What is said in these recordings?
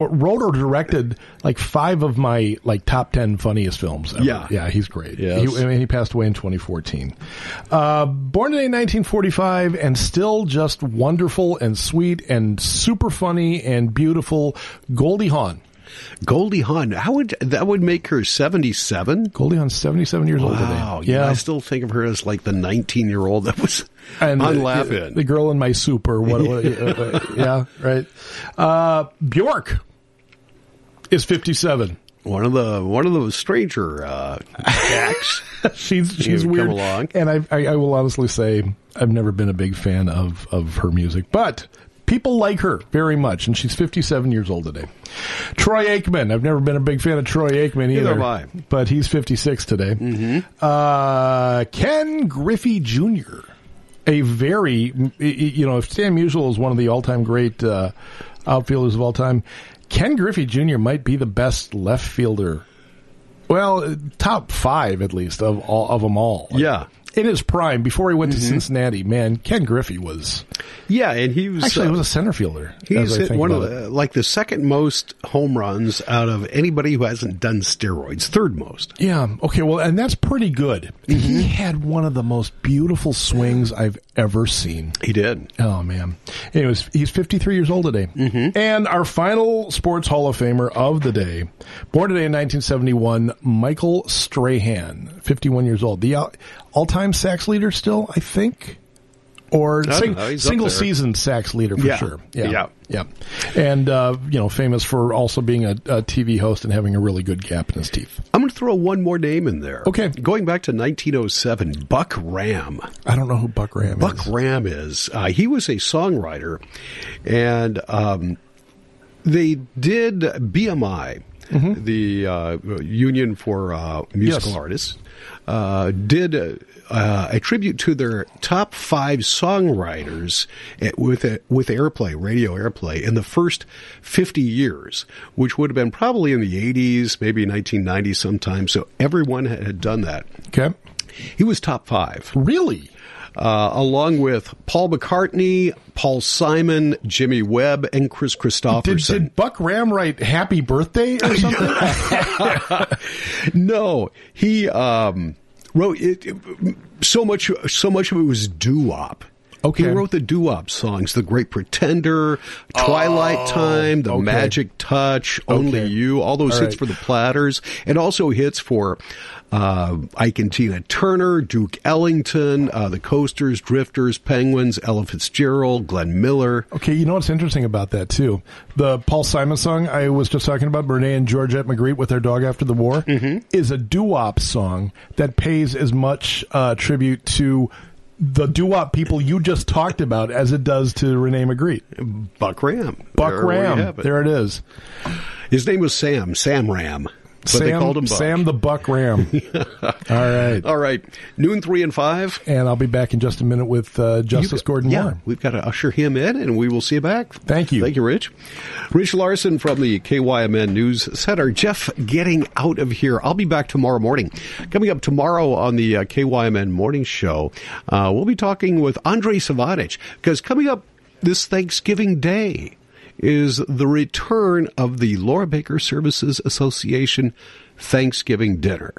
wrote or directed like five of my like top ten funniest films. Ever. Yeah. yeah, he's great. Yes. He, I mean, he passed away in 2014. Uh, born today, 1945, and still just wonderful and sweet and super funny and beautiful. Goldie Hawn. Goldie Hawn. How would that would make her seventy seven? Goldie Hawn's 77 years old Wow. today. Yeah. I still think of her as like the nineteen year old that was and on the, Laugh-In. the girl in my soup or what? what uh, uh, yeah, right. Uh, Bjork is 57. one of the one of those stranger uh, acts. she's she's weird, along. and I, I I will honestly say I've never been a big fan of of her music, but people like her very much, and she's 57 years old today. Troy Aikman, I've never been a big fan of Troy Aikman Neither either, have I. but he's 56 today. Uh, Ken Griffey Jr. A very, you know, if Stan Musial is one of the all-time great uh, outfielders of all time, Ken Griffey Jr. might be the best left fielder well, top five at least of all of them all. Yeah. In his prime before he went to mm-hmm. Cincinnati, man, Ken Griffey was Yeah, and he was actually uh, he was a uh, center fielder. He's hit one of the, like the second most home runs out of anybody who hasn't done steroids. Third most. Yeah. Okay. Well, and that's pretty good. Mm-hmm. He had one of the most beautiful swings I've ever seen. He did. Oh man. Anyways, he's 53 years old today. Mm-hmm. And our final sports Hall of Famer of the day, born today in 1971, Michael Strahan, 51 years old. The uh, all- all-time sacks leader still, I think. Or sing- know. single season sacks leader for Yeah. sure. Yeah. Yeah. Yeah. And, uh, you know, famous for also being a, a TV host and having a really good gap in his teeth. I'm going to throw one more name in there. Okay. Going back to 1907, Buck Ram. I don't know who Buck Ram Buck is. Buck Ram is. Uh, he was a songwriter, and um, they did BMI, the uh, Union for uh, Musical Yes. Artists, uh, did uh, a tribute to their top five songwriters at, with uh, with airplay, radio airplay, in the first 50 years, which would have been probably in the 80s, maybe 1990 sometime. So everyone had done that. Okay. He was top five Really? Uh, along with Paul McCartney, Paul Simon, Jimmy Webb, and Chris Did, Kristofferson. did Buck Ram write Happy Birthday or something? no, he um, wrote it, it- so much. So much of it was doo wop. Okay. He wrote the doo wop songs, "The Great Pretender," "Twilight Time," "The okay. Magic Touch," "Only You," all those All hits right. for the Platters, and also hits for uh, Ike and Tina Turner, Duke Ellington, uh, the Coasters, Drifters, Penguins, Ella Fitzgerald, Glenn Miller. Okay, you know what's interesting about that too? The Paul Simon song I was just talking about, René and Georgette Magritte with their dog after the war, is a doo-wop song that pays as much uh, tribute to the doo-wop people you just talked about as it does to René Magritte. Buck Ram. Buck There Ram. it. There it is. His name was Sam, Sam Ram. But Sam, they called him Buck. Sam the Buck Ram. All right. All right. Noon three and five. And I'll be back in just a minute with uh, Justice Gordon yeah, Moore. we've got to usher him in, and we will see you back. Thank you. Thank you, Rich. Rich Larson from the KYMN News Center. Jeff getting out of here. I'll be back tomorrow morning. Coming up tomorrow on the uh, KYMN Morning Show, uh, we'll be talking with Andre Savanic because coming up this Thanksgiving Day is the return of the Laura Baker Services Association Thanksgiving Dinner.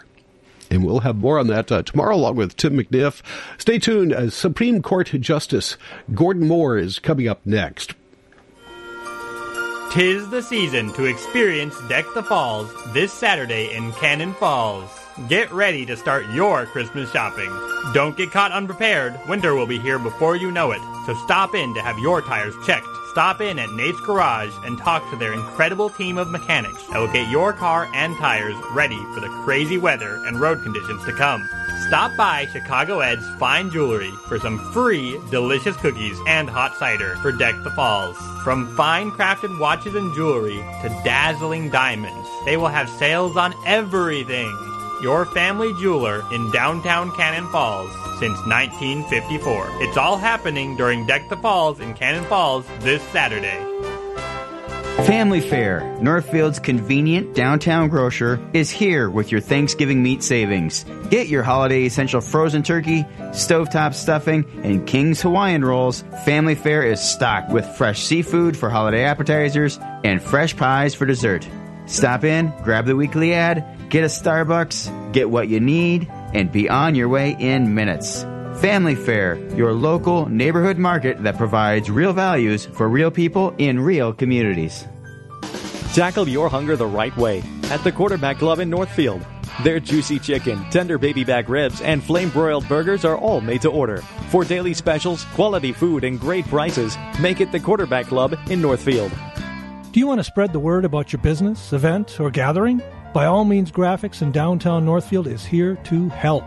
And we'll have more on that uh, tomorrow, along with Tim McNiff. Stay tuned. As Supreme Court Justice Gordon Moore is coming up next. Tis the season to experience Deck the Falls this Saturday in Cannon Falls. Get ready to start your Christmas shopping. Don't get caught unprepared. Winter will be here before you know it. So stop in to have your tires checked. Stop in at Nate's Garage and talk to their incredible team of mechanics that will get your car and tires ready for the crazy weather and road conditions to come. Stop by Chicago Ed's Fine Jewelry for some free, delicious cookies and hot cider for Deck the Falls. From fine crafted watches and jewelry to dazzling diamonds, they will have sales on everything. Your family jeweler in downtown Cannon Falls since 1954. It's all happening during Deck the Falls in Cannon Falls this Saturday. Family Fare, Northfield's convenient downtown grocer, is here with your Thanksgiving meat savings. Get your holiday essential frozen turkey, stovetop stuffing, and King's Hawaiian rolls. Family Fare is stocked with fresh seafood for holiday appetizers and fresh pies for dessert. Stop in, grab the weekly ad, get a Starbucks, get what you need, and be on your way in minutes. Family Fare, your local neighborhood market that provides real values for real people in real communities. Tackle your hunger the right way at the Quarterback Club in Northfield. Their juicy chicken, tender baby back ribs, and flame broiled burgers are all made to order. For daily specials, quality food, and great prices, make it the Quarterback Club in Northfield. Do you want to spread the word about your business, event, or gathering? By all means, Graphics in downtown Northfield is here to help.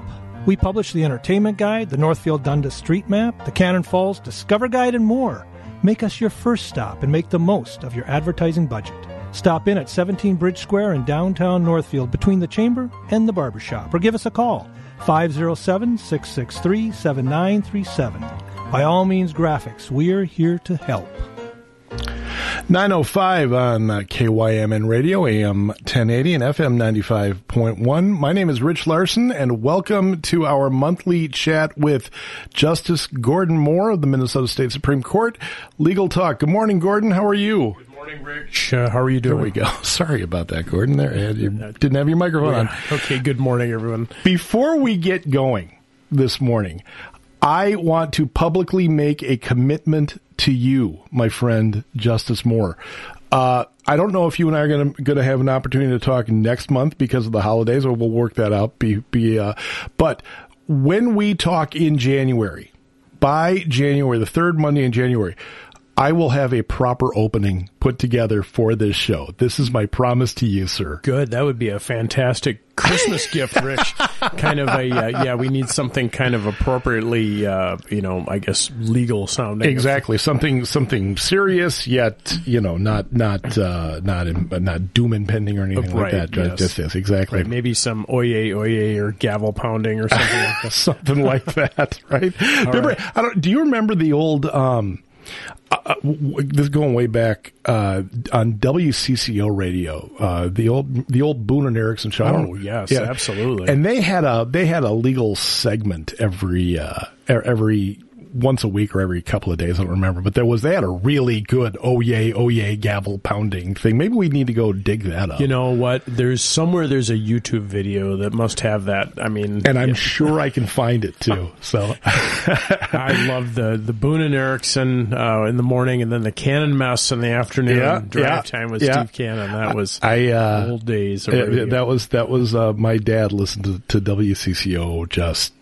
We publish the Entertainment Guide, the Northfield Dundas Street Map, the Cannon Falls Discover Guide, and more. Make us your first stop and make the most of your advertising budget. Stop in at 17 Bridge Square in downtown Northfield between the Chamber and the Barbershop or give us a call 507 663 7937. By all means, Graphics, we're here to help. 905 on uh, KYMN Radio, AM 1080 and FM 95.1. My name is Rich Larson, and welcome to our monthly chat with Justice Gordon Moore of the Minnesota State Supreme Court. Legal Talk. Good morning, Gordon. How are you? Good morning, Rich. Uh, how are you doing? There we go. Sorry about that, Gordon. There, you didn't have your microphone yeah. on. Okay, good morning, everyone. Before we get going this morning, I want to publicly make a commitment to you, my friend Justice Moore. Uh, I don't know if you and I are going to have an opportunity to talk next month because of the holidays, or we'll work that out. Be, be uh, but when we talk in January, by January, the third Monday in January, I will have a proper opening put together for this show. This is my promise to you, sir. Good. That would be a fantastic Christmas gift, Rich. kind of a uh, yeah. We need something kind of appropriately, uh, you know, I guess legal sounding. Exactly. Something something serious yet, you know, not not uh, not in, not doom impending or anything right, like that. Yes. Just yes, exactly. Right. Maybe some oye oye or gavel pounding or something like that. something like that. Right. remember, right. I don't. Do you remember the old? Um, uh, uh this is going way back uh, on WCCO radio, uh, the old the old Boone and Erickson show. Oh yes, yeah. absolutely. And they had a they had a legal segment every uh, every once a week or every couple of days. I don't remember, but there was they had a really good oh yay oh yay gavel pounding thing. Maybe we need to go dig that up. You know what? There's somewhere there's a YouTube video that must have that. I mean, and I'm yeah. sure I can find it too. So I love the the Boone and Erickson uh, in the morning, and then the Cannon mess in the afternoon. Yeah, drive yeah, time with yeah. Steve Cannon. That was I uh, old days. that was that was uh, my dad listened to, to WCCO just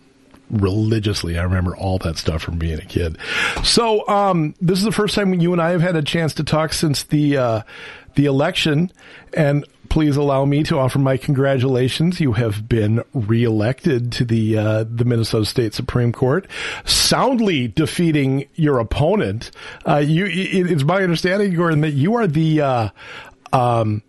religiously. I remember all that stuff from being a kid. So, um, this is the first time you and I have had a chance to talk since the, uh, the election and please allow me to offer my congratulations. You have been reelected to the uh, the Minnesota State Supreme Court, soundly defeating your opponent. Uh, you, it, it's my understanding, Gordon, that you are the uh, um,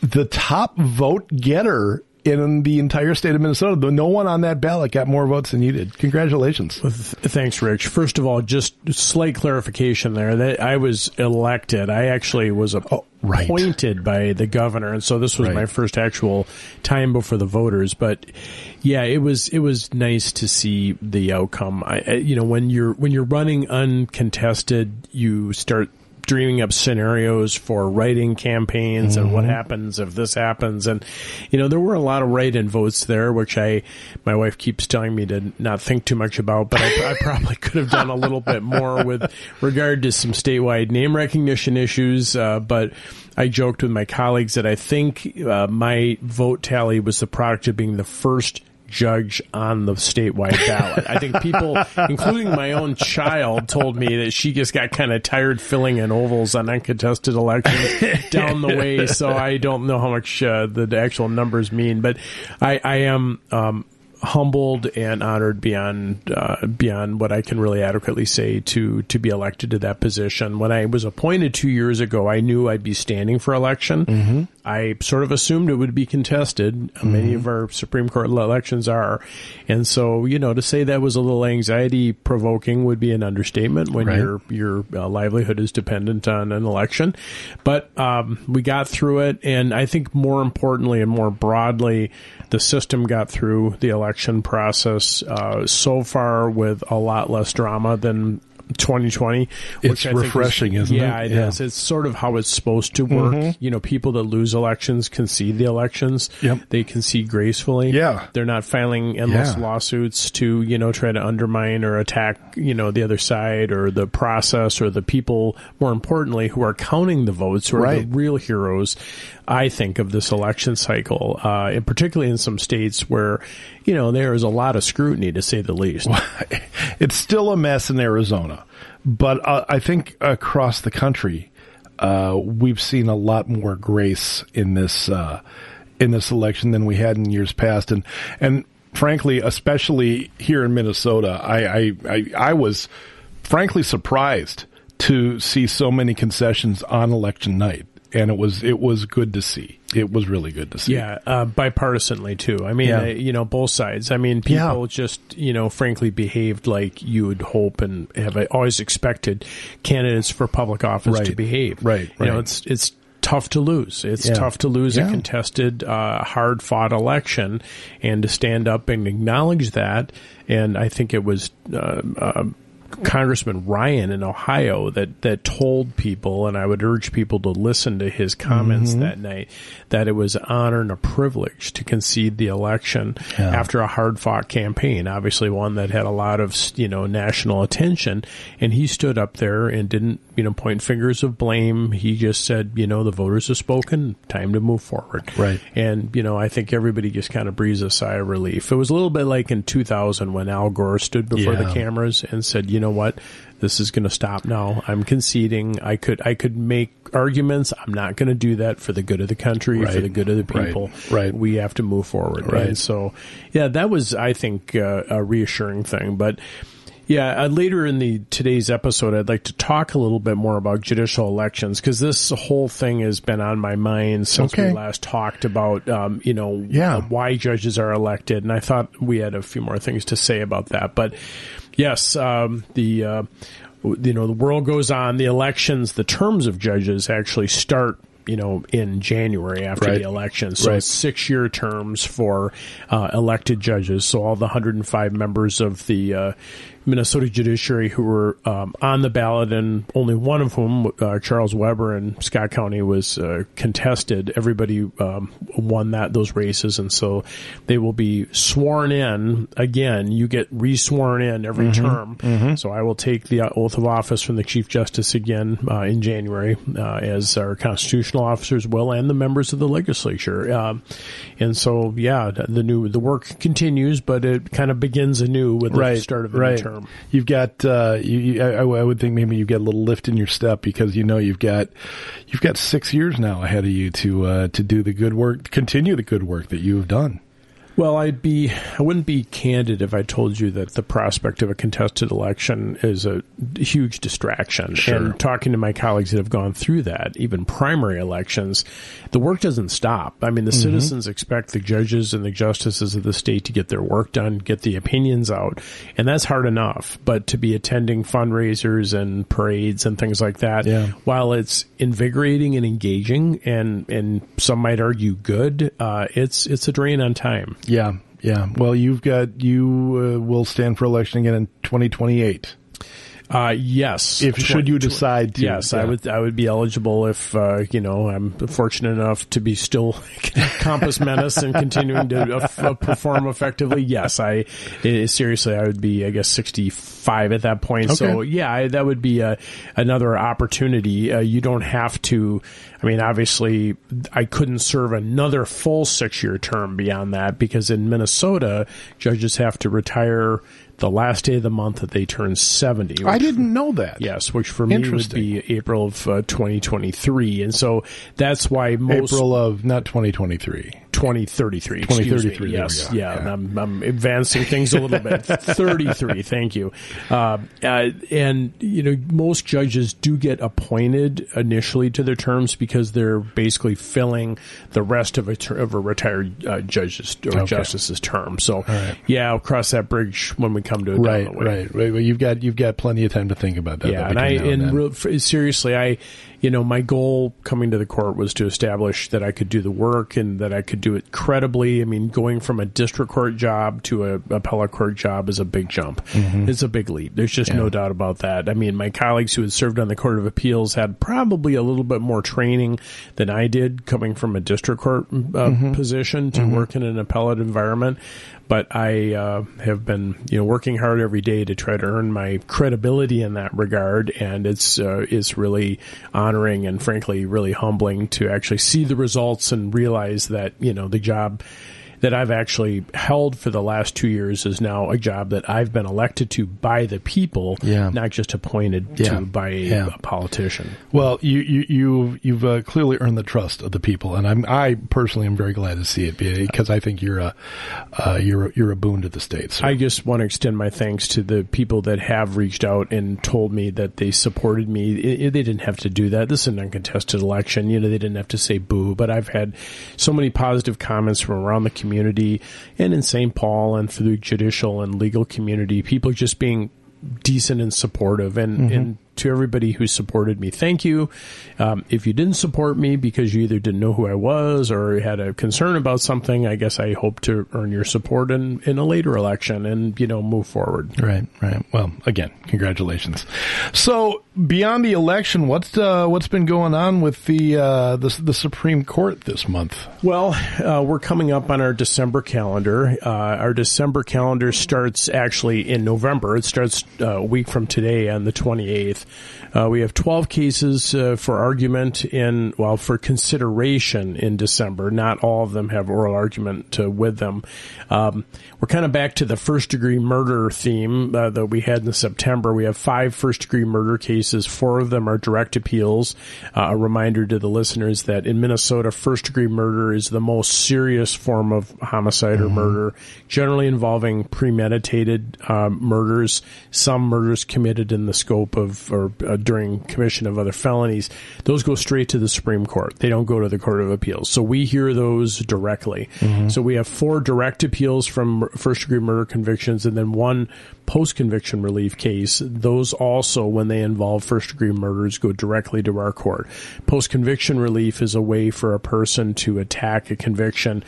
the top vote getter in the entire state of Minnesota. No one on that ballot got more votes than you did. Congratulations. Thanks, Rich. First of all, just slight clarification there that I was elected. I actually was oh, appointed right. by the governor, and so this was right. my first actual time before the voters. But yeah, it was it was nice to see the outcome. I, you know, when you're when you're running uncontested, you start dreaming up scenarios for writing campaigns mm-hmm. and what mm-hmm. happens if this happens. And, you know, there were a lot of write-in votes there, which I, my wife keeps telling me to not think too much about, but I, I probably could have done a little bit more with regard to some statewide name recognition issues. Uh, but I joked with my colleagues that I think uh, my vote tally was the product of being the first judge on the statewide ballot. I think people, including my own child, told me that she just got kind of tired filling in ovals on uncontested elections down the way. So I don't know how much uh, the actual numbers mean, but I, I am um, humbled and honored beyond uh, beyond what I can really adequately say to to be elected to that position. When I was appointed two years ago, I knew I'd be standing for election. Mm-hmm. I sort of assumed it would be contested. Mm-hmm. Many of our Supreme Court elections are, and so you know to say that was a little anxiety provoking would be an understatement when right. your your uh, livelihood is dependent on an election. But um, we got through it, and I think more importantly and more broadly, the system got through the election process uh, so far with a lot less drama than 2020. It's refreshing, is, isn't yeah, it? Yeah, it is. It's sort of how it's supposed to work. Mm-hmm. You know, people that lose elections concede the elections. Yep. They concede gracefully. Yeah. They're not filing endless yeah. lawsuits to, you know, try to undermine or attack, you know, the other side or the process or the people, more importantly, who are counting the votes, who are right. the real heroes. I think of this election cycle, uh, and particularly in some states where, you know, there is a lot of scrutiny to say the least. it's still a mess in Arizona, but uh, I think across the country, uh, we've seen a lot more grace in this uh, in this election than we had in years past, and and frankly, especially here in Minnesota, I I, I, I was frankly surprised to see so many concessions on election night and it was it was good to see. It was really good to see. Yeah, uh, bipartisanly too. I mean, yeah. uh, you know, both sides. I mean, people yeah. just you know, frankly, behaved like you would hope and have always expected candidates for public office right. to behave. Right. You know, it's it's tough to lose. It's yeah. tough to lose a contested, uh, hard fought election, and to stand up and acknowledge that. And I think it was. Congressman Ryan in Ohio that that told people, and I would urge people to listen to his comments mm-hmm. that night, that it was an honor and a privilege to concede the election yeah. after a hard fought campaign, obviously one that had a lot of you know national attention, and he stood up there and didn't you know point fingers of blame. He just said, you know, the voters have spoken, time to move forward. Right. And you know, I think everybody just kind of breathes a sigh of relief. It was a little bit like in 2000 when Al Gore stood before yeah. the cameras and said, you know what? This is going to stop now. I'm conceding. I could, I could make arguments. I'm not going to do that for the good of the country, right. for the good of the people. Right. right. We have to move forward. Right. And so, yeah, that was, I think, uh, a reassuring thing. But, yeah, uh, later in the today's episode, I'd like to talk a little bit more about judicial elections because this whole thing has been on my mind since okay. we last talked about, um, you know, yeah. why judges are elected, and I thought we had a few more things to say about that. But yes, um, the uh, you know the world goes on. The elections, the terms of judges actually start you know, in January after right. the election. So right. six year terms for uh, elected judges. So all the 105 members of the uh, Minnesota judiciary who were um, on the ballot, and only one of whom, uh, Charles Weber in Scott County, was uh, contested. Everybody um, won that those races, and so they will be sworn in again. You get resworn in every mm-hmm. term. Mm-hmm. So I will take the oath of office from the Chief Justice again uh, in January, uh, as our constitutional officers will, and the members of the legislature. Um, and so, yeah, the new the work continues, but it kind of begins anew with the right. start of the right. term You've got, uh, you, you, I, I, would think maybe you get a little lift in your step because you know you've got, you've got six years now ahead of you to, uh, to do the good work, continue the good work that you have done. Well, I'd be I wouldn't be candid if I told you that the prospect of a contested election is a huge distraction. Sure. And talking to my colleagues that have gone through that, even primary elections, the work doesn't stop. I mean, the mm-hmm. citizens expect the judges and the justices of the state to get their work done, get the opinions out, and that's hard enough. But to be attending fundraisers and parades and things like that, yeah. while it's invigorating and engaging, and and some might argue good, uh, it's it's a drain on time. Yeah, yeah. Well, you've got you uh, will stand for election again in 2028. Uh, yes. If should you decide to, yes, yeah. I would. I would be eligible if uh, you know I'm fortunate enough to be still compos mentis and continuing to uh, perform effectively. Yes, I uh, seriously I would be I guess 65 at that point. Okay. So yeah, I, that would be a, another opportunity. Uh, you don't have to. I mean, obviously, I couldn't serve another full six year term beyond that because in Minnesota, judges have to retire the last day of the month that they turn 70. I didn't know that. Yes, which for me would be April of uh, 2023. And so that's why most. April of, not 2023. 2033. 2033. Yes. Yeah. yeah. I'm, I'm, advancing things a little bit. 33. Thank you. Uh, uh, and, you know, most judges do get appointed initially to their terms because they're basically filling the rest of a, ter- of a retired uh, judge's or okay. justice's term. So, right. yeah, I'll cross that bridge when we come to it. Right, right, right. Well, you've got, you've got plenty of time to think about that. Yeah. And I, and, and real, seriously, I, you know, my goal coming to the court was to establish that I could do the work and that I could do it credibly. I mean, going from a district court job to a appellate court job is a big jump. Mm-hmm. It's a big leap. There's just yeah. no doubt about that. I mean, my colleagues who had served on the Court of Appeals had probably a little bit more training than I did coming from a district court uh, mm-hmm. position to mm-hmm. work in an appellate environment but I uh, have been you know working hard every day to try to earn my credibility in that regard, and it's uh, it's really honoring and frankly really humbling to actually see the results and realize that you know the job that I've actually held for the last two years is now a job that I've been elected to by the people, yeah. not just appointed yeah. to by a, yeah. a, politician. Well, you you you you've uh, clearly earned the trust of the people, and I'm I personally am very glad to see it because I think you're a uh, you're a, you're a boon to the state. So. I just want to extend my thanks to the people that have reached out and told me that they supported me. It, it, they didn't have to do that. This is an uncontested election. You know, they didn't have to say boo, but I've had so many positive comments from around the community community and in St. Paul and for the judicial and legal community, people just being decent and supportive and, mm-hmm. and to everybody who supported me, thank you. Um, if you didn't support me because you either didn't know who I was or had a concern about something, I guess I hope to earn your support in, in a later election and, you know, move forward. Right, right. Well, again, congratulations. So beyond the election, what's, uh, what's been going on with the, uh, the, the Supreme Court this month? Well, uh, we're coming up on our December calendar. Uh, our December calendar starts actually in November. It starts uh, a week from today on the 28th. Uh, we have 12 cases uh, for argument in, well, for consideration in December. Not all of them have oral argument uh, with them. Um, we're kind of back to the first degree murder theme uh, that we had in September. We have five first degree murder cases. Four of them are direct appeals. Uh, a reminder to the listeners that in Minnesota, first degree murder is the most serious form of homicide mm-hmm. or murder, generally involving premeditated uh, murders. Some murders committed in the scope of or uh, during commission of other felonies, those go straight to the Supreme Court. They don't go to the Court of Appeals. So we hear those directly. Mm-hmm. So we have four direct appeals from first degree murder convictions and then one post conviction relief case. Those also, when they involve first degree murders, go directly to our court. Post conviction relief is a way for a person to attack a conviction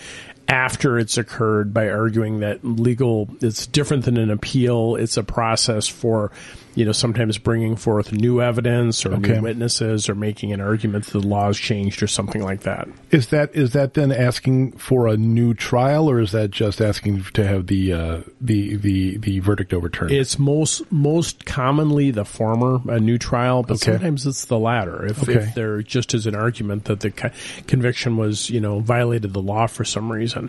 after it's occurred by arguing that legal it's different than an appeal it's a process for you know, sometimes bringing forth new evidence or okay. new witnesses or making an argument that the law laws changed or something like that. Is that is that then asking for a new trial, or is that just asking to have the uh, the the the verdict overturned? It's most most commonly the former, a new trial, but okay. sometimes it's the latter. If, okay. if there just is an argument that the co- conviction was you know violated the law for some reason,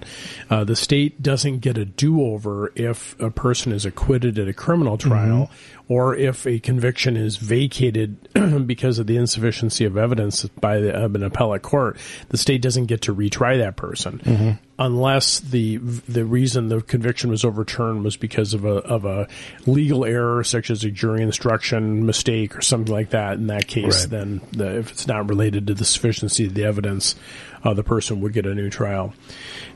uh, the state doesn't get a do over if a person is acquitted at a criminal trial. Mm-hmm or if a conviction is vacated because of the insufficiency of evidence by the, an appellate court, the state doesn't get to retry that person. Mm-hmm unless the the reason the conviction was overturned was because of a of a legal error, such as a jury instruction mistake or something like that. In that case, right. then the, if it's not related to the sufficiency of the evidence, uh, the person would get a new trial.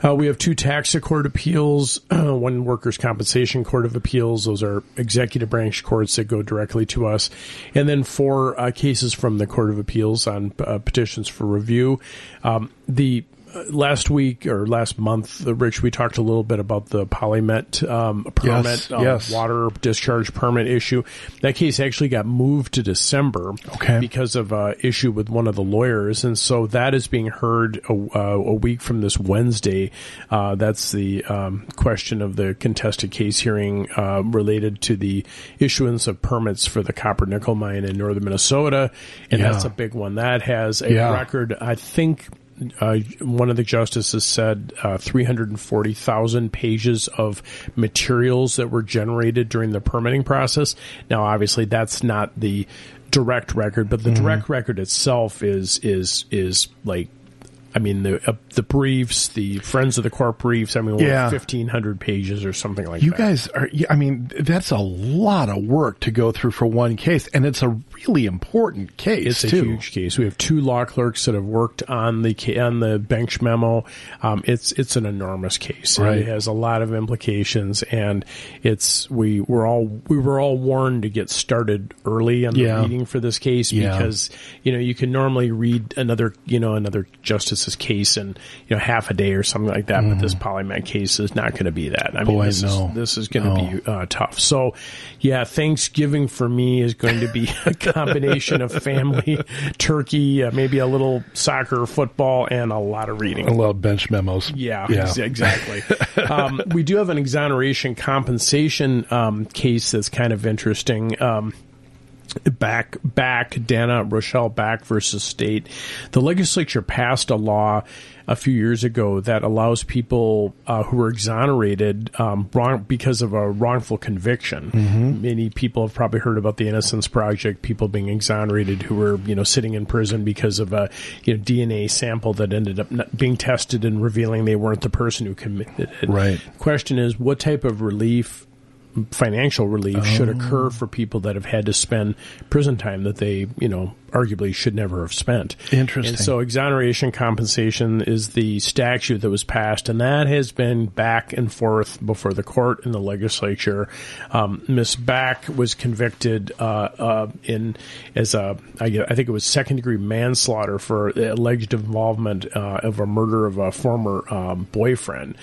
Uh, we have two tax court appeals, one workers' compensation court of appeals. Those are executive branch courts that go directly to us, and then four uh, cases from the court of appeals on uh, petitions for review. Um, the last week or last month, uh, Rich, we talked a little bit about the PolyMet um, permit, yes, um, yes. water discharge permit issue. That case actually got moved to December okay. because of an issue with one of the lawyers, and so that is being heard a, uh, a week from this Wednesday. Uh, that's the um, question of the contested case hearing uh, related to the issuance of permits for the copper nickel mine in northern Minnesota, and yeah. that's a big one. That has a yeah. record, I think uh, one of the justices said uh, 340,000 pages of materials that were generated during the permitting process. Now, obviously, that's not the direct record, but the mm-hmm. direct record itself is is is like I mean, the uh, the briefs, the Friends of the Court briefs. I mean, Yeah. fifteen hundred pages or something like You that. You guys are, I mean, that's a lot of work to go through for one case, and it's a really important case, It's too. a huge case. We have two law clerks that have worked on the on the bench memo. Um, it's it's an enormous case. Right. It has a lot of implications, and it's we were all we were all warned to get started early on Yeah. the reading for this case Yeah. because you know you can normally read another you know another justice's case in you know half a day or something like that, but this PolyMet case is not going to be that. I mean, Mm-hmm. This no. is this is going to No. be uh, tough. So, yeah, Thanksgiving for me is going to be a combination of family, turkey, uh, maybe a little soccer, football, and a lot of reading. A lot of bench memos. Yeah, Yeah. ex- exactly. um, we do have an exoneration compensation um, case that's kind of interesting. Um, back back Dana Rochelle Back versus state. The legislature passed a law a few years ago that allows people uh, who were exonerated um, wrong because of a wrongful conviction. Many people have probably heard about the Innocence Project. People being exonerated who were you know sitting in prison because of a you know DNA sample that ended up being tested and revealing they weren't the person who committed it. Right. Question is, what type of relief financial relief should occur for people that have had to spend prison time that they, you know, arguably should never have spent. Interesting. And so exoneration compensation is the statute that was passed, and that has been back and forth before the court and the legislature. Um, Miss Back was convicted uh, uh, in as a, I, I think it was second degree manslaughter for alleged involvement uh, of a murder of a former um, boyfriend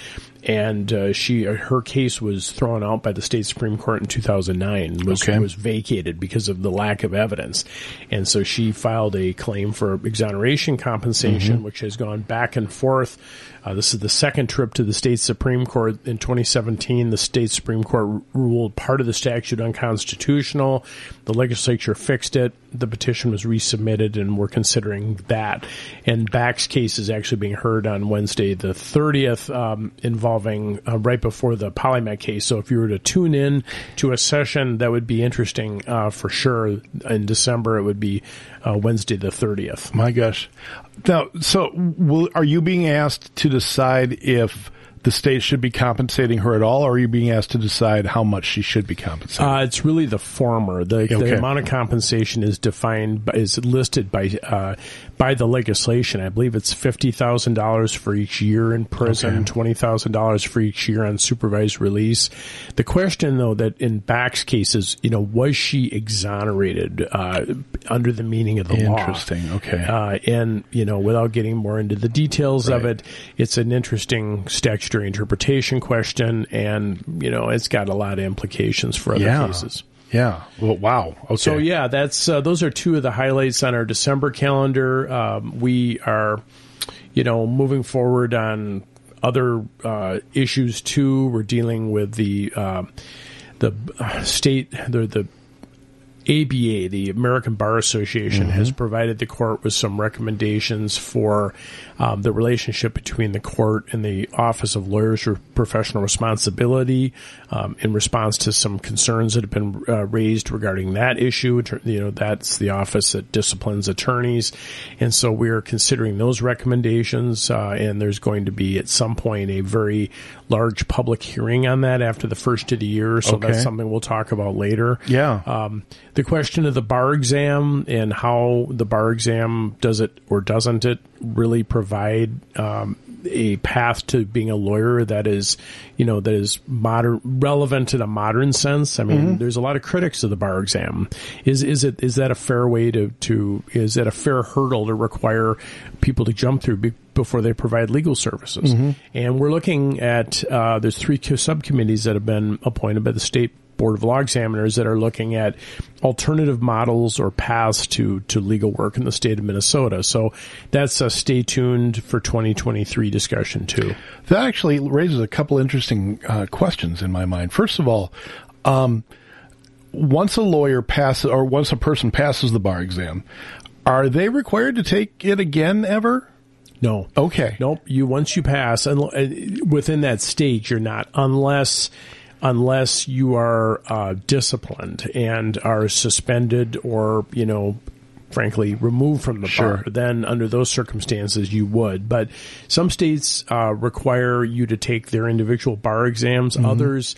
and uh, she her case was thrown out by the state supreme court in 2009 was Okay. was vacated because of the lack of evidence and so she filed a claim for exoneration compensation which has gone back and forth. Uh, this is the second trip to the state supreme court. In 2017 the state supreme court ruled part of the statute unconstitutional. The legislature fixed it the petition was resubmitted and we're considering that. And Back's case is actually being heard on wednesday the 30th um, involving uh, right before the PolyMet case. So if you were to tune in to a session that would be interesting uh, for sure. In december it would be uh, wednesday the 30th My gosh. Now, so will, are you being asked to decide if the state should be compensating her at all, or are you being asked to decide how much she should be compensated? Uh, it's really the former. The, Okay. the amount of compensation is defined by, is listed by uh, by the legislation. I believe it's fifty thousand dollars for each year in prison, Okay. twenty thousand dollars for each year on supervised release. The question, though, that in Back's case is, you know, was she exonerated uh, under the meaning of the law? Interesting. Okay. Uh, and you know, without getting more into the details of it, it's an interesting statutory interpretation question, and you know, it's got a lot of implications for other yeah. cases. Yeah. Well, wow. Okay. So yeah, that's uh, those are two of the highlights on our December calendar. Um, we are, you know, moving forward on other uh, issues too. We're dealing with the uh, the state the the ABA, the American Bar Association, has provided the court with some recommendations for um, the relationship between the court and the Office of Lawyers for Professional Responsibility um, in response to some concerns that have been uh, raised regarding that issue. You know, that's the office that disciplines attorneys. And so we are considering those recommendations, uh, and there's going to be at some point a very large public hearing on that after the first of the year. So Okay. that's something we'll talk about later. Yeah. Um, the question of the bar exam and how the bar exam does it or doesn't it really provide um, a path to being a lawyer that is, you know, that is modern, relevant in a modern sense. I mean, there's a lot of critics of the bar exam. Is is it is that a fair way to to is that a fair hurdle to require people to jump through? Be, before they provide legal services, and we're looking at uh, there's three subcommittees that have been appointed by the state Board of Law Examiners that are looking at alternative models or paths to, to legal work in the state of Minnesota. So that's a stay tuned for 2023 discussion too. That actually raises a couple interesting uh, questions in my mind. First of all, um, once a lawyer passes, or once a person passes the bar exam, are they required to take it again ever? No. Okay. Nope. You once you pass, and uh, within that stage, you're not unless unless you are uh, disciplined and are suspended or you know frankly removed from the Sure. bar, then under those circumstances you would. But some states uh, require you to take their individual bar exams. Mm-hmm. Others,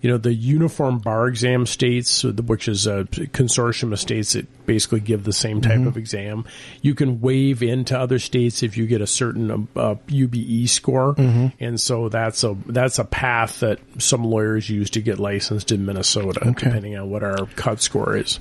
you know, the uniform bar exam states, which is a consortium of states that basically give the same type Mm-hmm. of exam, you can waive into other states if you get a certain uh, UBE score, Mm-hmm. and so that's a that's a path that some lawyers use to get licensed in Minnesota, Okay. depending on what our cut score is.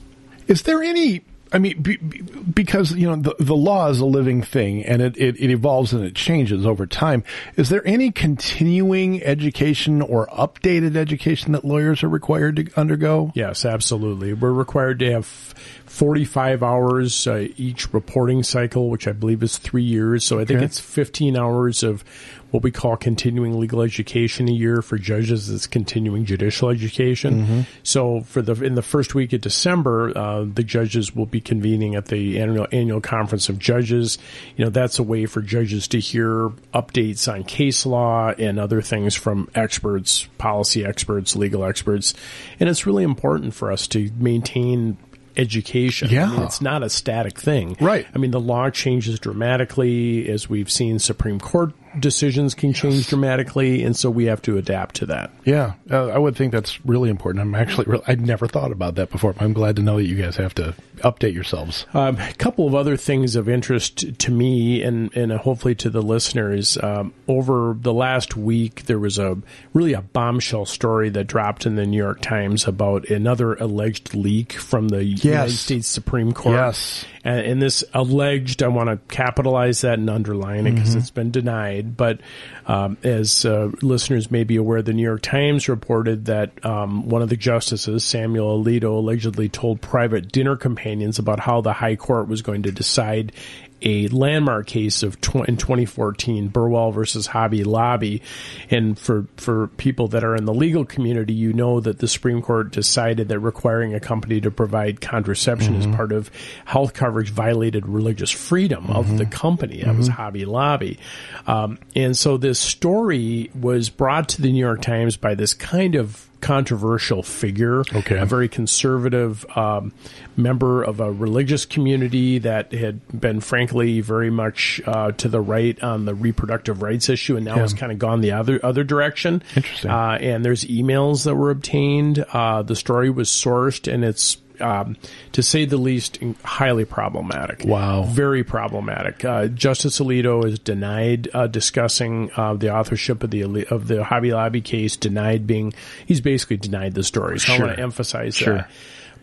Is there any? I mean, be, be- because you know the, the law is a living thing, and it, it, it evolves and it changes over time. Is there any continuing education or updated education that lawyers are required to undergo? Yes, absolutely. We're required to have 45 hours uh, each reporting cycle, which I believe is three years. So I think Okay. it's 15 hours of what we call continuing legal education a year. For judges, is continuing judicial education. So for the in the first week of December, uh, the judges will be convening at the annual annual conference of judges. You know, that's a way for judges to hear updates on case law and other things from experts, policy experts, legal experts, and it's really important for us to maintain education. I mean, Yeah. it's not a static thing. Right. I mean, the law changes dramatically as we've seen Supreme Court decisions can change dramatically, and so we have to adapt to that. Yeah, uh, I would think that's really important. I'm actually, really, I'd never thought about that before. I'm glad to know that you guys have to update yourselves. Um, a couple of other things of interest to me and, and hopefully to the listeners. Um, over the last week, there was a really a bombshell story that dropped in the New York Times about another alleged leak from the United States Supreme Court. Yes. And, and this alleged, I want to capitalize that and underline it because it's been denied. But um, as uh, listeners may be aware, the New York Times reported that um, one of the justices, Samuel Alito, allegedly told private dinner companions about how the High Court was going to decide a landmark case of tw- in 2014, Burwell versus Hobby Lobby. And for, for people that are in the legal community, you know that the Supreme Court decided that requiring a company to provide contraception as mm-hmm. part of health coverage violated religious freedom of mm-hmm. the company. That was mm-hmm. Hobby Lobby. Um, and so this story was brought to the New York Times by this kind of controversial figure, Okay. a very conservative um, member of a religious community that had been, frankly, very much uh, to the right on the reproductive rights issue, and now Yeah. has kind of gone the other other direction. Interesting. Uh, and there's emails that were obtained. Uh, the story was sourced, and it's. Um, to say the least, highly problematic. Wow. Very problematic. Uh, Justice Alito is denied uh, discussing uh, the authorship of the of the Hobby Lobby case. Denied being, he's basically denied the story. So I want to emphasize Sure. that.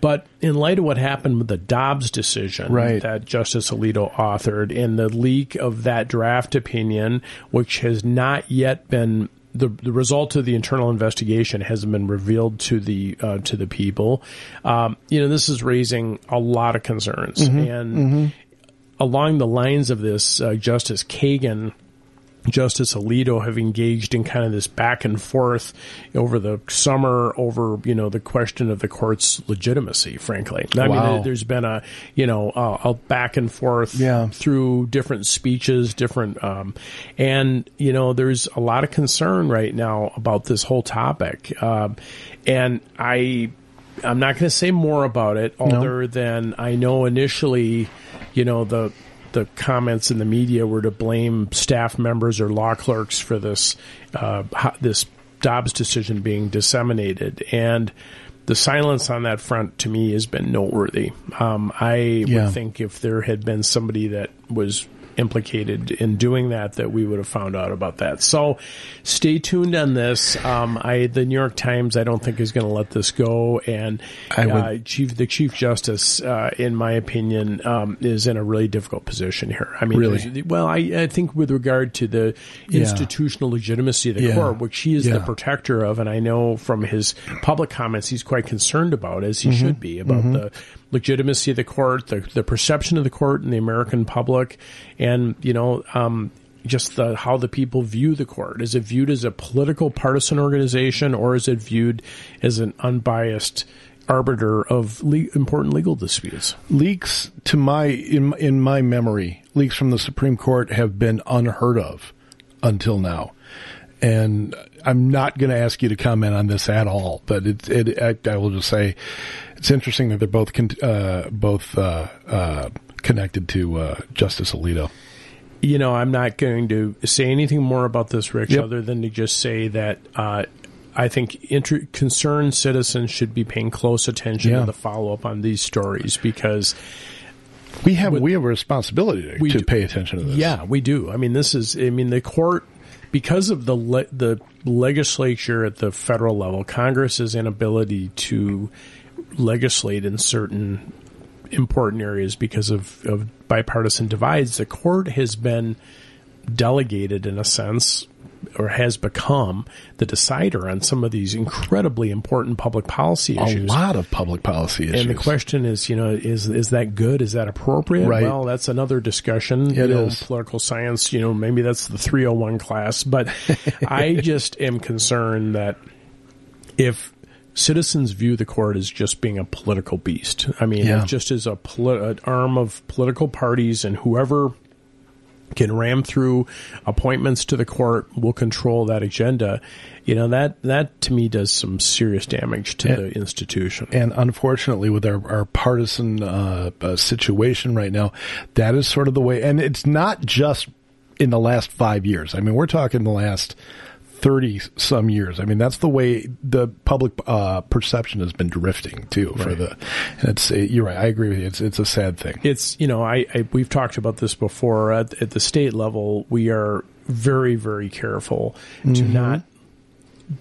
But in light of what happened with the Dobbs decision Right. that Justice Alito authored and the leak of that draft opinion, which has not yet been the, the result of the internal investigation hasn't been revealed to the uh, to the people. Um, you know, this is raising a lot of concerns, and along the lines of this, uh, Justice Kagan. Justice Alito have engaged in kind of this back and forth over the summer over, you know, the question of the court's legitimacy, frankly. I mean, Wow. there- there's been a, you know, a, a back and forth Yeah. through different speeches, different, um, and, you know, there's a lot of concern right now about this whole topic. Um, and I, I'm not going to say more about it other than I know initially, you know, the, the comments in the media were to blame staff members or law clerks for this uh, this Dobbs decision being disseminated, and the silence on that front to me has been noteworthy. Um, I Yeah. would think if there had been somebody that was implicated in doing that, that we would have found out about that. So, stay tuned on this. Um, I the New York Times I don't think is going to let this go, and I would- uh, chief the chief justice, uh, in my opinion, um, is in a really difficult position here. I mean, Really? well, I, I think with regard to the institutional legitimacy of the Yeah. court, which he is the protector of, and I know from his public comments he's quite concerned about, as he Mm-hmm. should be, about the legitimacy of the court, the, the perception of the court in the American public, and you know. Um, just the, how the people view the court. Is it viewed as a political partisan organization or is it viewed as an unbiased arbiter of le- important legal disputes? leaks to my in in my memory, leaks from the Supreme Court have been unheard of until now. And I'm not going to ask you to comment on this at all, but it, it I, I will just say it's interesting that they're both con- uh, both uh, uh, connected to uh, Justice Alito. You know, I'm not going to say anything more about this, Rich, Yep. other than to just say that uh, I think inter- concerned citizens should be paying close attention Yeah. to the follow up on these stories because We have we have a responsibility to, to pay attention to this. Yeah, we do. I mean, this is. I mean, the court because of the le- the legislature at the federal level, Congress's inability to legislate in certain important areas because of, of bipartisan divides. The court has been delegated in a sense or has become the decider on some of these incredibly important public policy issues. a lot of public policy issues. And the question is, you know, is is that good? Is that appropriate? Right. Well, that's another discussion. It you know, is. political science. You know, maybe that's the 301 class. But I just am concerned that if citizens view the court as just being a political beast, I mean, Yeah. it just as a poli- an arm of political parties, and whoever can ram through appointments to the court will control that agenda. You know that that to me does some serious damage to Yeah. the institution. And unfortunately, with our, our partisan uh, uh, situation right now, that is sort of the way. And it's not just in the last five years. I mean, we're talking the last thirty some years. I mean, that's the way the public uh, perception has been drifting too. For the, and it's you're right. I agree with you. It's it's a sad thing. it's you know I, I we've talked about this before at, at the state level we are very very careful to not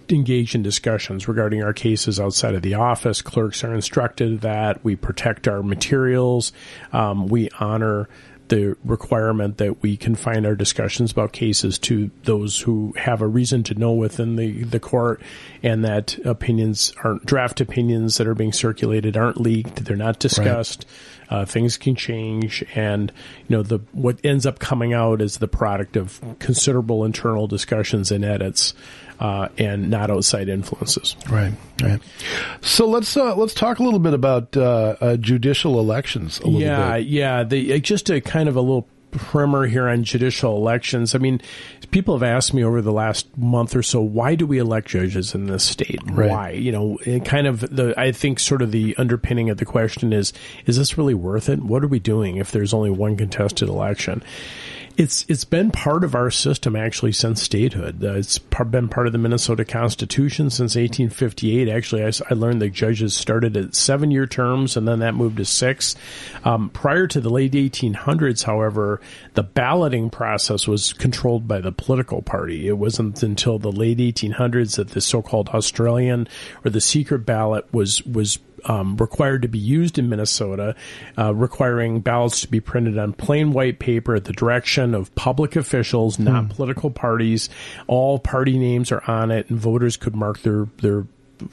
engage in discussions regarding our cases outside of the office clerks are instructed that we protect our materials um, we honor the requirement that we confine our discussions about cases to those who have a reason to know within the, the court and that opinions aren't draft opinions that are being circulated aren't leaked they're not discussed uh, things can change, and you know the what ends up coming out is the product of considerable internal discussions and edits, uh, and not outside influences. Right, right. So let's uh, let's talk a little bit about uh, uh, judicial elections. A little yeah, bit. yeah. The uh, just a kind of a little primer here on judicial elections. I mean, people have asked me over the last month or so, why do we elect judges in this state? Right. Why? You know, kind of the I think sort of the underpinning of the question is, is this really worth it? What are we doing if there's only one contested election? It's it's been part of our system actually since statehood. Uh, it's par- been part of the Minnesota Constitution since 1858. Actually, I learned the judges started at seven year terms, and then that moved to six. Um, prior to the late 1800s, however, the balloting process was controlled by the political party. It wasn't until the late 1800s that the so-called Australian or the secret ballot was was um, required to be used in Minnesota, uh, requiring ballots to be printed on plain white paper at the direction of public officials, not hmm. political parties. All party names are on it, and voters could mark their their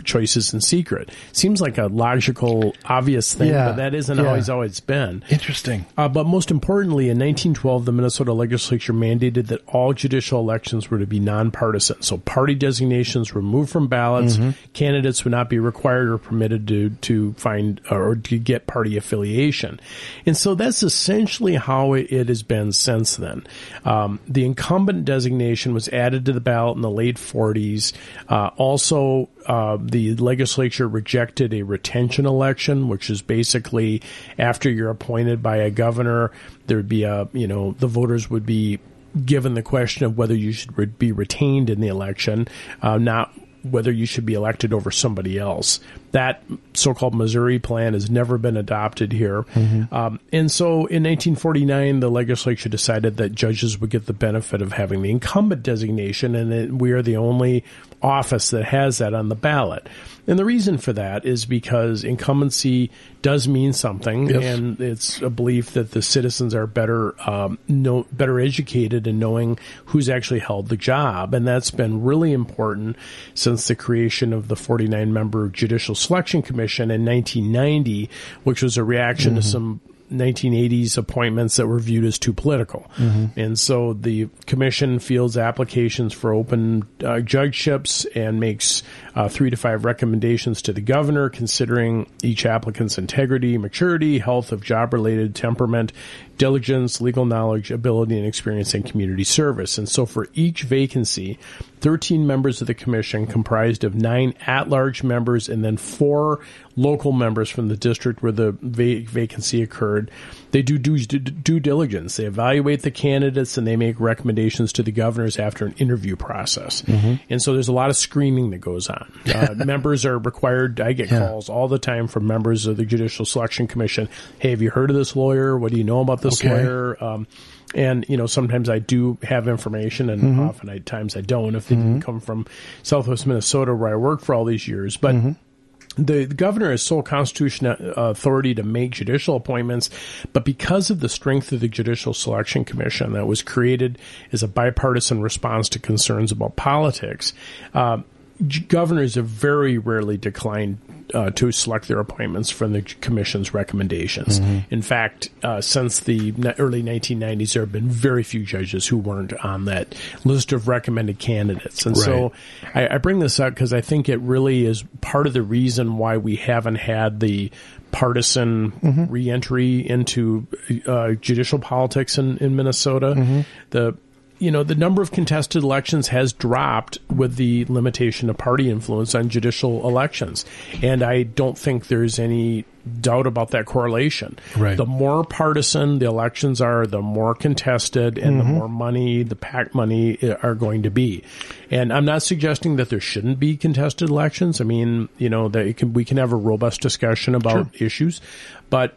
choices in secret. Seems like a logical, obvious thing, Yeah, but that isn't yeah. always always been. Interesting. Uh, but most importantly, in 1912, the Minnesota legislature mandated that all judicial elections were to be nonpartisan. So party designations removed from ballots. Candidates would not be required or permitted to, to find or to get party affiliation. And so that's essentially how it, it has been since then. Um, the incumbent designation was added to the ballot in the late 40s. Uh, also, uh, the legislature rejected a retention election, which is basically after you're appointed by a governor, there'd be a, you know, the voters would be given the question of whether you should re- be retained in the election, uh, not whether you should be elected over somebody else. That so-called Missouri plan has never been adopted here. Um, and so in 1949, the legislature decided that judges would get the benefit of having the incumbent designation, and it, we are the only office that has that on the ballot. And the reason for that is because incumbency does mean something, Yes. and it's a belief that the citizens are better um, know, better educated in knowing who's actually held the job, and that's been really important since the creation of the 49 member Judicial Selection Commission in 1990, which was a reaction to some 1980s appointments that were viewed as too political. And so the commission fields applications for open uh, judgeships and makes uh, three to five recommendations to the governor, considering each applicant's integrity, maturity, health of job related temperament, diligence, legal knowledge, ability, and experience in community service. And so for each vacancy, 13 members of the commission comprised of nine at-large members and then four local members from the district where the va- vacancy occurred. They do due, due diligence. They evaluate the candidates and they make recommendations to the governors after an interview process. Mm-hmm. And so there's a lot of screening that goes on. Uh, members are required. I get yeah. calls all the time from members of the Judicial Selection Commission. Hey, have you heard of this lawyer? What do you know about this okay. lawyer? Um, and you know sometimes I do have information, and mm-hmm. often I, times I don't if they mm-hmm. didn't come from Southwest Minnesota where I worked for all these years. But mm-hmm the, the, governor has sole constitutional uh, authority to make judicial appointments, but because of the strength of the Judicial Selection Commission that was created as a bipartisan response to concerns about politics, uh, governors have very rarely declined uh, to select their appointments from the commission's recommendations. Mm-hmm. In fact, uh, since the early 1990s, there have been very few judges who weren't on that list of recommended candidates. And right. so I, I bring this up because I think it really is part of the reason why we haven't had the partisan mm-hmm. reentry into uh, judicial politics in, in Minnesota. Mm-hmm. The you know, the number of contested elections has dropped with the limitation of party influence on judicial elections. And I don't think there's any doubt about that correlation. Right. The more partisan the elections are, the more contested and mm-hmm. the more money, the PAC money uh, are going to be. And I'm not suggesting that there shouldn't be contested elections. I mean, you know, that can, we can have a robust discussion about sure. issues, but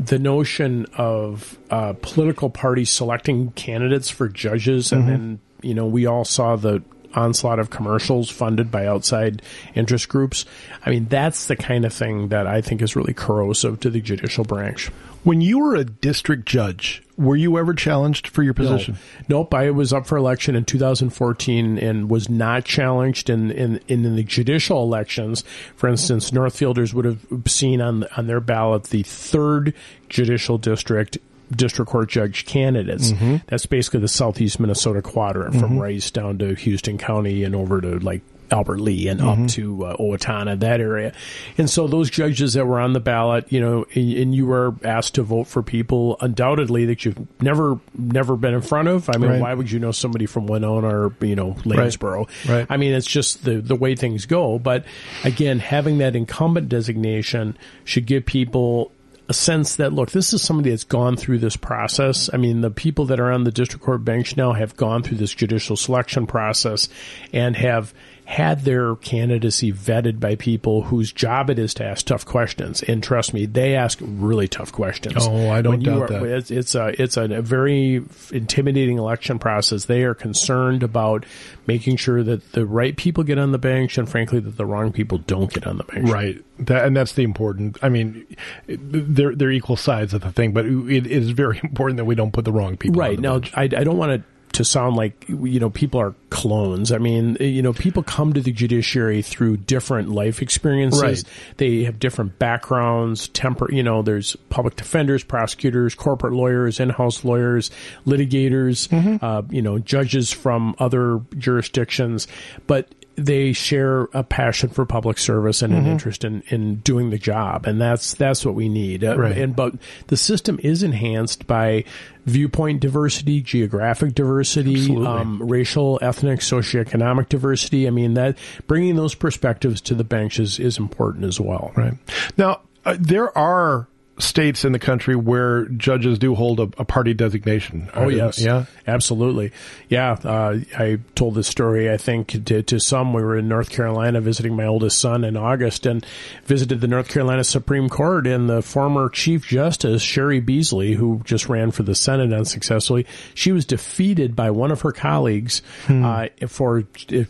the notion of uh, political parties selecting candidates for judges, and mm-hmm. then you know we all saw the onslaught of commercials funded by outside interest groups. I mean, that's the kind of thing that I think is really corrosive to the judicial branch. When you were a district judge, were you ever challenged for your position? No. Nope. I was up for election in 2014 and was not challenged in, in, in the judicial elections. For instance, Northfielders would have seen on, on their ballot the third judicial district district court judge candidates. Mm-hmm. That's basically the southeast Minnesota quadrant from mm-hmm. Rice down to Houston County and over to like Albert Lea and mm-hmm. up to uh, Owatonna, that area. And so those judges that were on the ballot, you know, and, and, you were asked to vote for people undoubtedly that you've never, never been in front of. I mean, right. why would you know somebody from Winona or, you know, Lanesboro? Right. right. I mean, it's just the, the way things go. But again, having that incumbent designation should give people a sense that look, this is somebody that's gone through this process. I mean, the people that are on the district court bench now have gone through this judicial selection process and have had their candidacy vetted by people whose job it is to ask tough questions. And trust me, they ask really tough questions. Oh, I don't doubt are, that. It's, it's a it's a very intimidating election process. They are concerned about making sure that the right people get on the bench, and frankly, that the wrong people don't get on the bench. Right. That, and that's the important. I mean, they're they're equal sides of the thing, but it is very important that we don't put the wrong people. Right now, I, I don't want to to sound like you know people are clones. I mean, you know, people come to the judiciary through different life experiences. Right. They have different backgrounds, temper. You know, there's public defenders, prosecutors, corporate lawyers, in-house lawyers, litigators. Mm-hmm. Uh, you know, judges from other jurisdictions, but they share a passion for public service and mm-hmm. an interest in, in doing the job, and that's that's what we need. Uh. And but the system is enhanced by viewpoint diversity, geographic diversity, um, racial, ethnic, socioeconomic diversity. I mean that bringing those perspectives to the bench is is important as well. Right now, uh, there are states in the country where judges do hold a, a party designation. Oh yes, yeah, absolutely, yeah. Uh, I told this story. I think to, to, some. We were in North Carolina visiting my oldest son in August, and visited the North Carolina Supreme Court. And the former Chief Justice Cheri Beasley, who just ran for the Senate unsuccessfully, she was defeated by one of her colleagues hmm. uh, for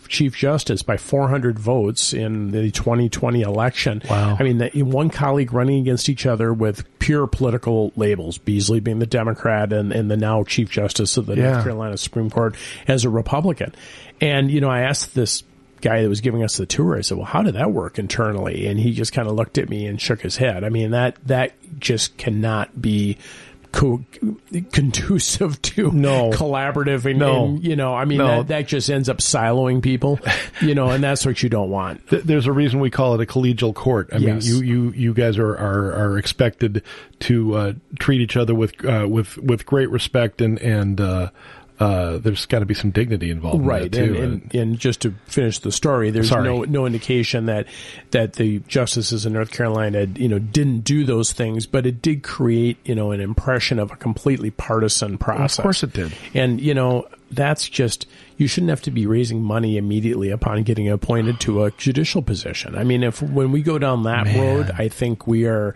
Chief Justice by 400 votes in the 2020 election. Wow! I mean, the, one colleague running against each other with pure political labels. Beasley being the Democrat and, and the now Chief Justice of the yeah. North Carolina Supreme Court as a Republican. And, you know, I asked this guy that was giving us the tour, I said, well, how did that work internally? And he just kind of looked at me and shook his head. I mean, that, that just cannot be co- conducive to no. collaborative and, no. and, you know, I mean, no. that, that just ends up siloing people, you know, and that's what you don't want. There's a reason we call it a collegial court. I yes. mean, you, you, you guys are, are, are expected to, uh, treat each other with, uh, with, with great respect and, and, uh, uh, there's got to be some dignity involved, right? In and, and, and, just to finish the story, there's Sorry. no no indication that that the justices in North Carolina, you know, didn't do those things, but it did create, you know, an impression of a completely partisan process. Of course, it did. And you know, that's just you shouldn't have to be raising money immediately upon getting appointed to a judicial position. I mean, if when we go down that Man. road, I think we are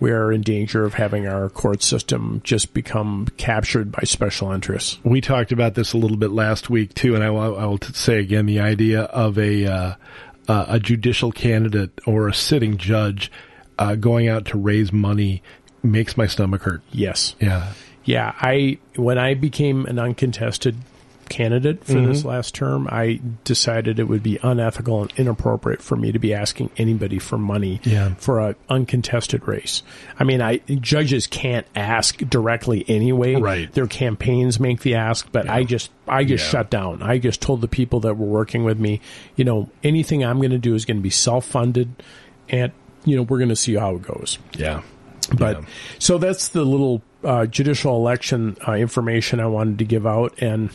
we are in danger of having our court system just become captured by special interests. We talked about this a little bit last week too, and I will, I will say again the idea of a uh, uh, a judicial candidate or a sitting judge uh, going out to raise money makes my stomach hurt. Yes. Yeah. Yeah. I when I became an uncontested candidate for mm-hmm. this last term, I decided it would be unethical and inappropriate for me to be asking anybody for money yeah. for an uncontested race. I mean, I judges can't ask directly anyway. Right. Their campaigns make the ask, but yeah. I just I just yeah. shut down. I just told the people that were working with me, you know, anything I'm going to do is going to be self funded, and you know we're going to see how it goes. Yeah. But so that's the little uh, judicial election uh, information I wanted to give out, and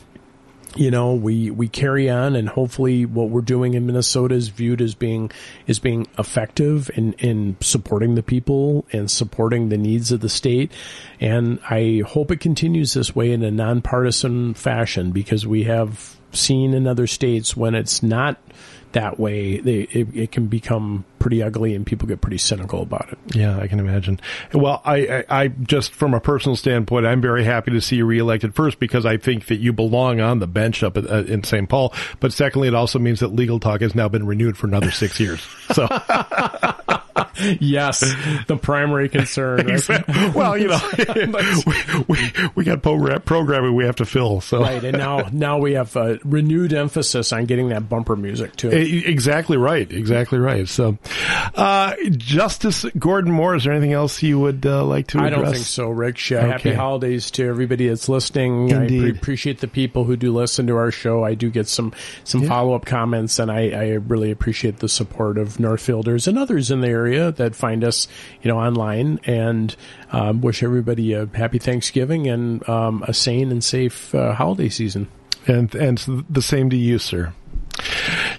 you know, we, we carry on and hopefully what we're doing in Minnesota is viewed as being, is being effective in, in supporting the people and supporting the needs of the state. And I hope it continues this way in a nonpartisan fashion because we have seen in other states when it's not that way, they, it, it, can become pretty ugly and people get pretty cynical about it. Yeah, I can imagine. Well, I, I, I, just from a personal standpoint, I'm very happy to see you reelected first because I think that you belong on the bench up at, uh, in St. Paul. But secondly, it also means that legal talk has now been renewed for another six years. So. yes, the primary concern. Right? well, you know, we, we, we got program, programming we have to fill. So right, and now now we have a renewed emphasis on getting that bumper music too. Exactly right. Exactly right. So, uh, Justice Gordon Moore, is there anything else you would uh, like to address? I don't think so, Rick. okay. Happy holidays to everybody that's listening. Indeed. I pre- appreciate the people who do listen to our show. I do get some some yeah. follow up comments, and I, I really appreciate the support of Northfielders and others in the area that find us, you know, online. And um, wish everybody a happy Thanksgiving and um, a sane and safe uh, holiday season. And and the same to you, sir.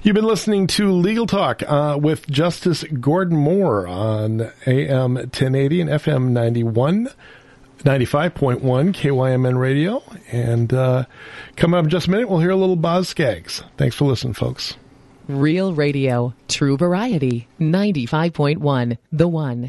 You've been listening to Legal Talk uh, with Justice Gordon Moore on AM 1080 and FM 91. 95.1 KYMN radio. And uh, coming up in just a minute, we'll hear a little Boz Scaggs. Thanks for listening, folks. Real radio, true variety, 95.1, The One.